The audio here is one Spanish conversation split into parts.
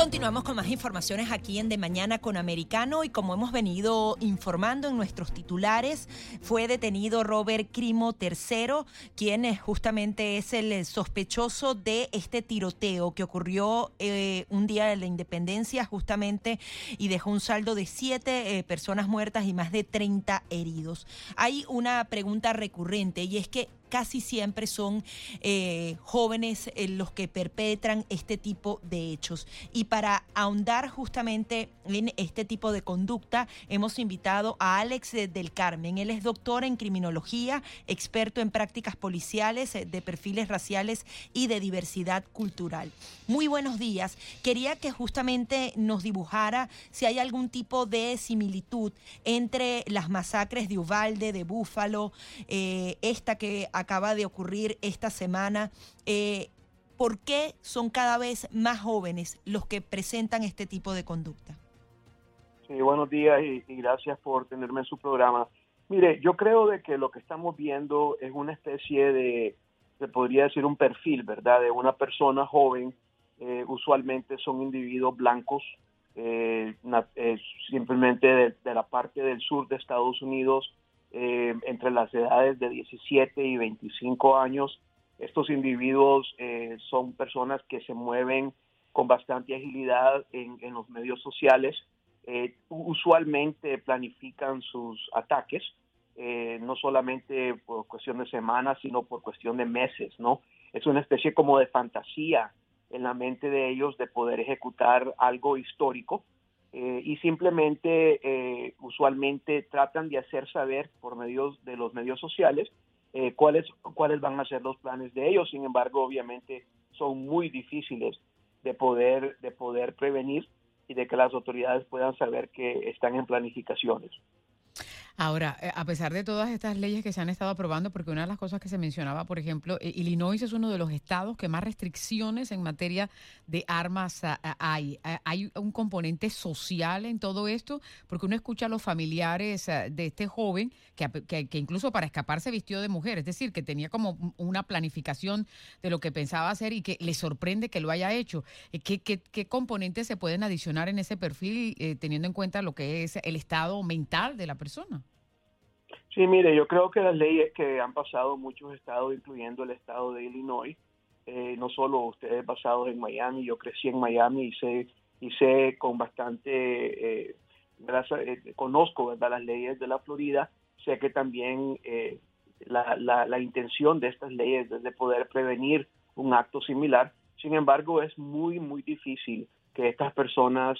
Continuamos con más informaciones aquí en De Mañana con Americano y como hemos venido informando en nuestros titulares, fue detenido Robert Crimo III, quien justamente es el sospechoso de este tiroteo que ocurrió eh, un día de la independencia justamente y dejó un saldo de siete eh, personas muertas y más de 30 heridos. Hay una pregunta recurrente y es que casi siempre son eh, jóvenes eh, los que perpetran este tipo de hechos. Y para ahondar justamente en este tipo de conducta, hemos invitado a Alex del Carmen. Él es doctor en criminología, experto en prácticas policiales eh, de perfiles raciales y de diversidad cultural. Muy buenos días. Quería que justamente nos dibujara si hay algún tipo de similitud entre las masacres de Uvalde, de Búfalo, esta que acaba de ocurrir esta semana. Eh, ¿Por qué son cada vez más jóvenes los que presentan este tipo de conducta? Sí, buenos días y, gracias por tenerme en su programa. Mire, yo creo de que lo que estamos viendo es una especie de, se podría decir un perfil, ¿verdad? De una persona joven, eh, usualmente son individuos blancos, eh, simplemente de, la parte del sur de Estados Unidos, eh, entre las edades de 17 y 25 años. Estos individuos eh, son personas que se mueven con bastante agilidad en, los medios sociales. Eh, usualmente planifican sus ataques, no solamente por cuestión de semanas, sino por cuestión de meses, ¿no? Es una especie como de fantasía en la mente de ellos de poder ejecutar algo histórico eh, y simplemente eh, usualmente tratan de hacer saber por medio de los medios sociales eh, cuáles, cuáles van a ser los planes de ellos. Sin embargo, obviamente son muy difíciles de poder, de poder prevenir y de que las autoridades puedan saber que están en planificaciones. Ahora, eh, a pesar de todas estas leyes que se han estado aprobando, porque una de las cosas que se mencionaba, por ejemplo, eh, Illinois es uno de los estados que más restricciones en materia de armas ah, ah, hay. Ah, hay un componente social en todo esto, porque uno escucha a los familiares de este joven que, incluso para escaparse vistió de mujer, es decir, que tenía como una planificación de lo que pensaba hacer y que le sorprende que lo haya hecho. Eh, ¿Qué, qué, qué componentes se pueden adicionar en ese perfil teniendo en cuenta lo que es el estado mental de la persona? Sí, mire, yo creo que las leyes que han pasado muchos estados, incluyendo el estado de Illinois, eh, no solo ustedes basados en Miami, yo crecí en Miami y sé, y sé con bastante, eh, eh conozco ¿verdad? las leyes de la Florida, sé que también eh, la, la, intención de estas leyes es de poder prevenir un acto similar, sin embargo es muy, muy difícil que estas personas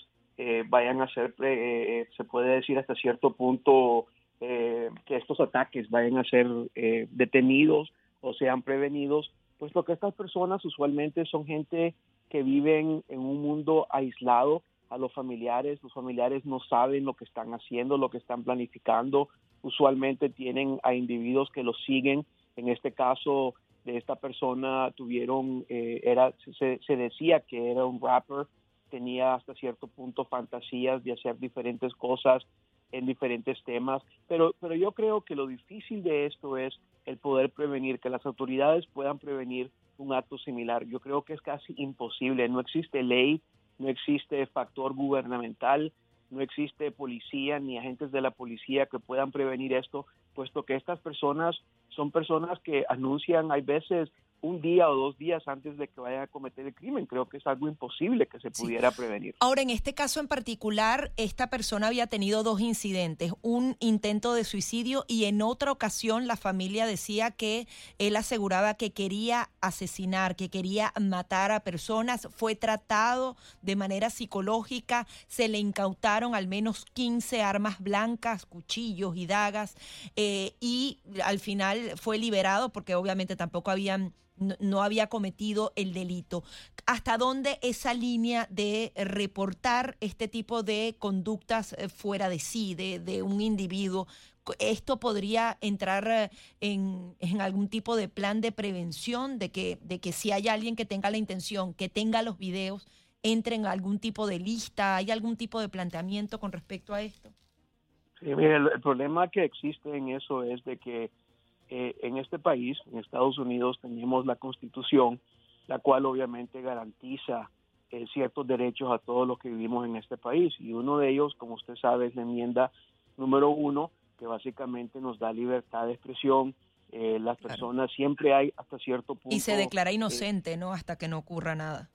vayan a ser, se puede decir hasta cierto punto, eh, que estos ataques vayan a ser eh, detenidos o sean prevenidos, puesto que estas personas usualmente son gente que viven en un mundo aislado a los familiares, los familiares no saben lo que están haciendo, lo que están planificando, usualmente tienen a individuos que los siguen, en este caso de esta persona tuvieron, eh, era, se, se decía que era un rapper, tenía hasta cierto punto fantasías de hacer diferentes cosas, en diferentes temas, pero, pero yo creo que lo difícil de esto es el poder prevenir, que las autoridades puedan prevenir un acto similar. Yo creo que es casi imposible, no existe ley, no existe factor gubernamental, no existe policía ni agentes de la policía que puedan prevenir esto, puesto que estas personas son personas que anuncian, hay veces un día o dos días antes de que vayan a cometer el crimen. Creo que es algo imposible que se pudiera prevenir. Ahora, en este caso en particular, esta persona había tenido dos incidentes, un intento de suicidio y en otra ocasión la familia decía que él aseguraba que quería asesinar, que quería matar a personas, fue tratado de manera psicológica, se le incautaron al menos 15 armas blancas, cuchillos y dagas eh, y al final fue liberado porque obviamente tampoco habían no, había cometido el delito. ¿Hasta dónde esa línea de reportar este tipo de conductas eh, fuera de sí, de, un individuo, esto podría entrar eh, en, algún tipo de plan de prevención de que, si hay alguien que tenga la intención, que tenga los videos, entre en algún tipo de lista, ¿hay algún tipo de planteamiento con respecto a esto? Sí, el problema que existe en eso es de que eh, en este país, en Estados Unidos, tenemos la constitución, la cual obviamente garantiza eh, ciertos derechos a todos los que vivimos en este país. Y uno de ellos, como usted sabe, es la enmienda número uno, que básicamente nos da libertad de expresión. Eh, las personas siempre hay hasta cierto punto. Y se declara inocente, ¿no? Hasta que no ocurra nada.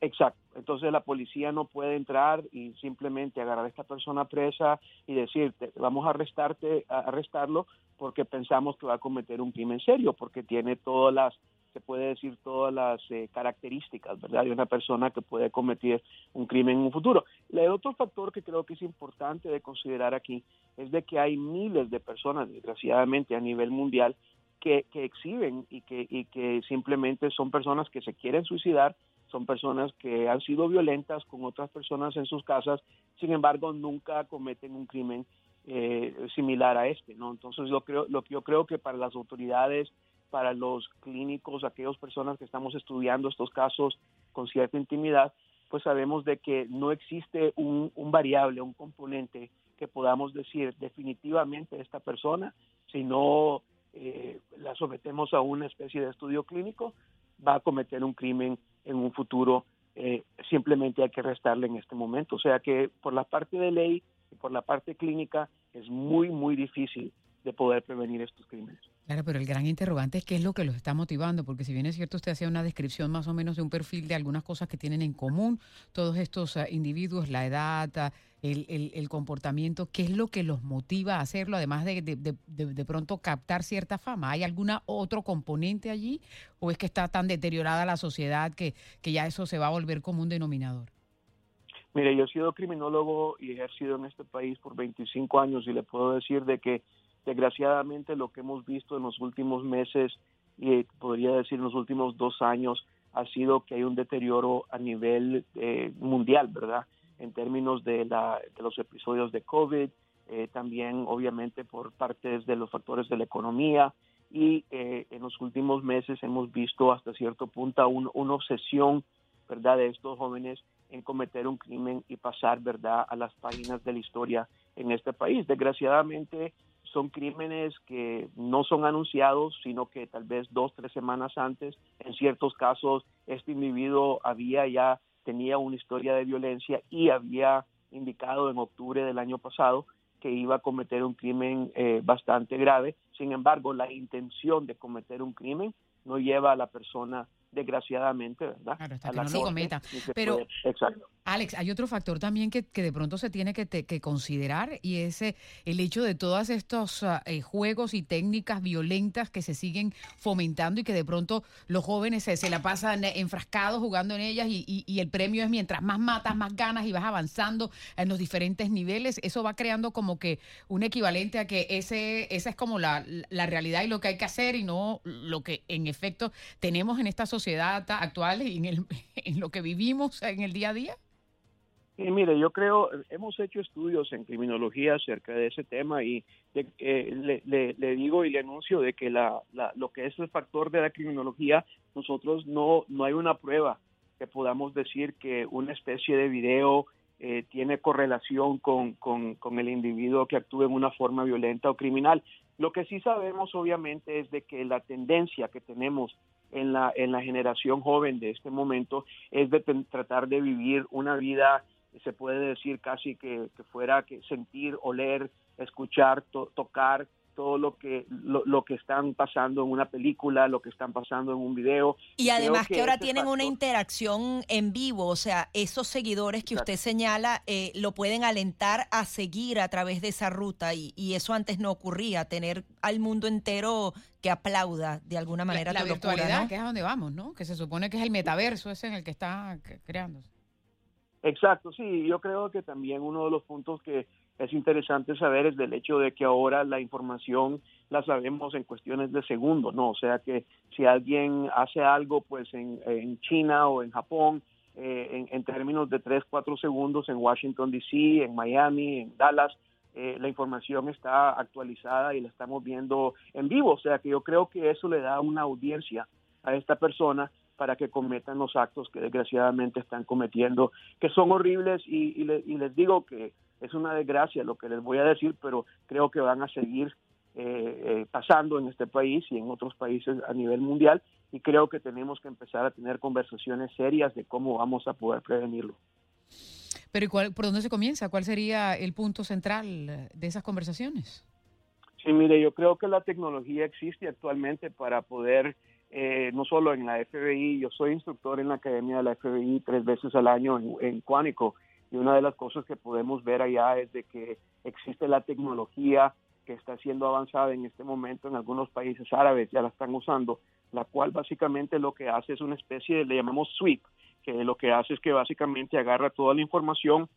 Exacto. Entonces la policía no puede entrar y simplemente agarrar a esta persona presa y decirte, vamos a arrestarte, a arrestarlo porque pensamos que va a cometer un crimen serio, porque tiene todas las, se puede decir todas las eh, características, ¿verdad? De una persona que puede cometer un crimen en un futuro. El otro factor que creo que es importante de considerar aquí es de que hay miles de personas, desgraciadamente a nivel mundial, que, que exhiben y que, y que simplemente son personas que se quieren suicidar son personas que han sido violentas con otras personas en sus casas, sin embargo nunca cometen un crimen eh, similar a este, ¿no? Entonces yo creo, lo que yo creo que para las autoridades, para los clínicos, aquellas personas que estamos estudiando estos casos con cierta intimidad, pues sabemos de que no existe un, variable, un componente que podamos decir definitivamente esta persona, si no eh, la sometemos a una especie de estudio clínico, va a cometer un crimen en un futuro, eh, simplemente hay que restarle en este momento. O sea que por la parte de ley y por la parte clínica es muy, muy difícil de poder prevenir estos crímenes. Claro, pero el gran interrogante es qué es lo que los está motivando, porque si bien es cierto, usted hacía una descripción más o menos de un perfil de algunas cosas que tienen en común todos estos ah, individuos, la edad, ah, el, el, comportamiento, qué es lo que los motiva a hacerlo, además de de, de, de pronto captar cierta fama. ¿Hay algún otro componente allí o es que está tan deteriorada la sociedad que, que ya eso se va a volver como un denominador? Mire, yo he sido criminólogo y ejercido en este país por 25 años y le puedo decir de que Desgraciadamente lo que hemos visto en los últimos meses y podría decir en los últimos dos años ha sido que hay un deterioro a nivel eh, mundial, ¿verdad? En términos de, la, de los episodios de COVID, eh, también obviamente por partes de los factores de la economía y eh, en los últimos meses hemos visto hasta cierto punto una obsesión, ¿verdad?, de estos jóvenes en cometer un crimen y pasar, ¿verdad?, a las páginas de la historia en este país. Desgraciadamente, son crímenes que no son anunciados, sino que tal vez dos, tres semanas antes, en ciertos casos, este individuo había ya, tenía una historia de violencia y había indicado en octubre del año pasado que iba a cometer un crimen eh, bastante grave. Sin embargo, la intención de cometer un crimen no lleva a la persona desgraciadamente, ¿verdad? Claro, hasta que no lo cometa. Pero, Alex, hay otro factor también que, que de pronto se tiene que, que considerar y es eh, el hecho de todos estos ah, eh, juegos y técnicas violentas que se siguen fomentando y que de pronto los jóvenes se, se la pasan enfrascados jugando en ellas y, y, el premio es mientras más matas, más ganas y vas avanzando en los diferentes niveles. Eso va creando como que un equivalente a que ese esa es como la, la realidad y lo que hay que hacer y no lo que en efecto tenemos en esta sociedad sociedad actual y en, el, en lo que vivimos en el día a día? Sí, mire, yo creo, hemos hecho estudios en criminología acerca de ese tema y eh, le, le, digo y le anuncio de que la, lo que es el factor de la criminología, nosotros no, no hay una prueba que podamos decir que una especie de video eh, tiene correlación con, con, con, el individuo que actúe en una forma violenta o criminal. Lo que sí sabemos, obviamente, es de que la tendencia que tenemos en la, en la generación joven de este momento es de tratar de vivir una vida, se puede decir casi que, fuera que sentir, oler, escuchar, tocar todo lo que lo, que están pasando en una película, lo que están pasando en un video. Y además que, ahora tienen una interacción en vivo, o sea, esos seguidores que usted señala eh, lo pueden alentar a seguir a través de esa ruta y, eso antes no ocurría, tener al mundo entero que aplauda de alguna manera la, virtualidad, que es a donde vamos, ¿no? Que se supone que es el metaverso ese en el que está creándose. Exacto, sí, yo creo que también uno de los puntos que es interesante saber es del hecho de que ahora la información la sabemos en cuestiones de segundos, ¿no? O sea que si alguien hace algo pues en, en China o en Japón, eh, en, términos de 3, 4 segundos en Washington, D.C., en Miami, en Dallas, eh, la información está actualizada y la estamos viendo en vivo. O sea que yo creo que eso le da una audiencia a esta persona para que cometan los actos que desgraciadamente están cometiendo, que son horribles y, les digo que es una desgracia lo que les voy a decir, pero creo que van a seguir eh, eh, pasando en este país y en otros países a nivel mundial y creo que tenemos que empezar a tener conversaciones serias de cómo vamos a poder prevenirlo. Pero ¿y cuál, por dónde se comienza? ¿Cuál sería el punto central de esas conversaciones? Sí, mire, yo creo que la tecnología existe actualmente para poder eh, no solo en la FBI, yo soy instructor en la Academia de la FBI tres veces al año en, en Cuánico y una de las cosas que podemos ver allá es de que existe la tecnología que está siendo avanzada en este momento en algunos países árabes, ya la están usando, la cual básicamente lo que hace es una especie de, le llamamos sweep, que lo que hace es que básicamente agarra toda la información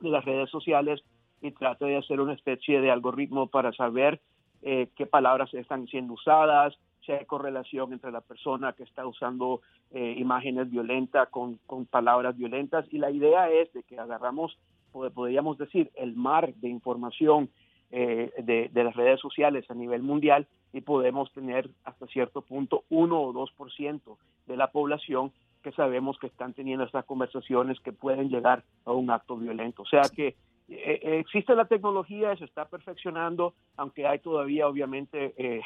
de las redes sociales y trata de hacer una especie de algoritmo para saber eh, qué palabras están siendo usadas, hay correlación entre la persona que está usando eh, imágenes violentas con, palabras violentas. Y la idea es de que agarramos, podríamos decir, el mar de información eh, de, las redes sociales a nivel mundial y podemos tener hasta cierto punto 1 o 2% de la población que sabemos que están teniendo estas conversaciones que pueden llegar a un acto violento. O sea que eh, eh, existe la tecnología, se está perfeccionando, aunque hay todavía obviamente eh,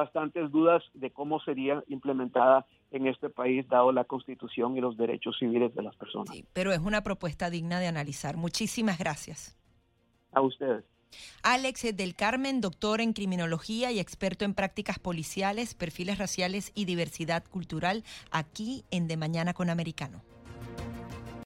bastantes dudas de cómo sería implementada en este país, dado la constitución y los derechos civiles de las personas. Sí, pero es una propuesta digna de analizar. Muchísimas gracias. A ustedes. Alex del Carmen, doctor en criminología y experto en prácticas policiales, perfiles raciales y diversidad cultural, aquí en De Mañana con Americano.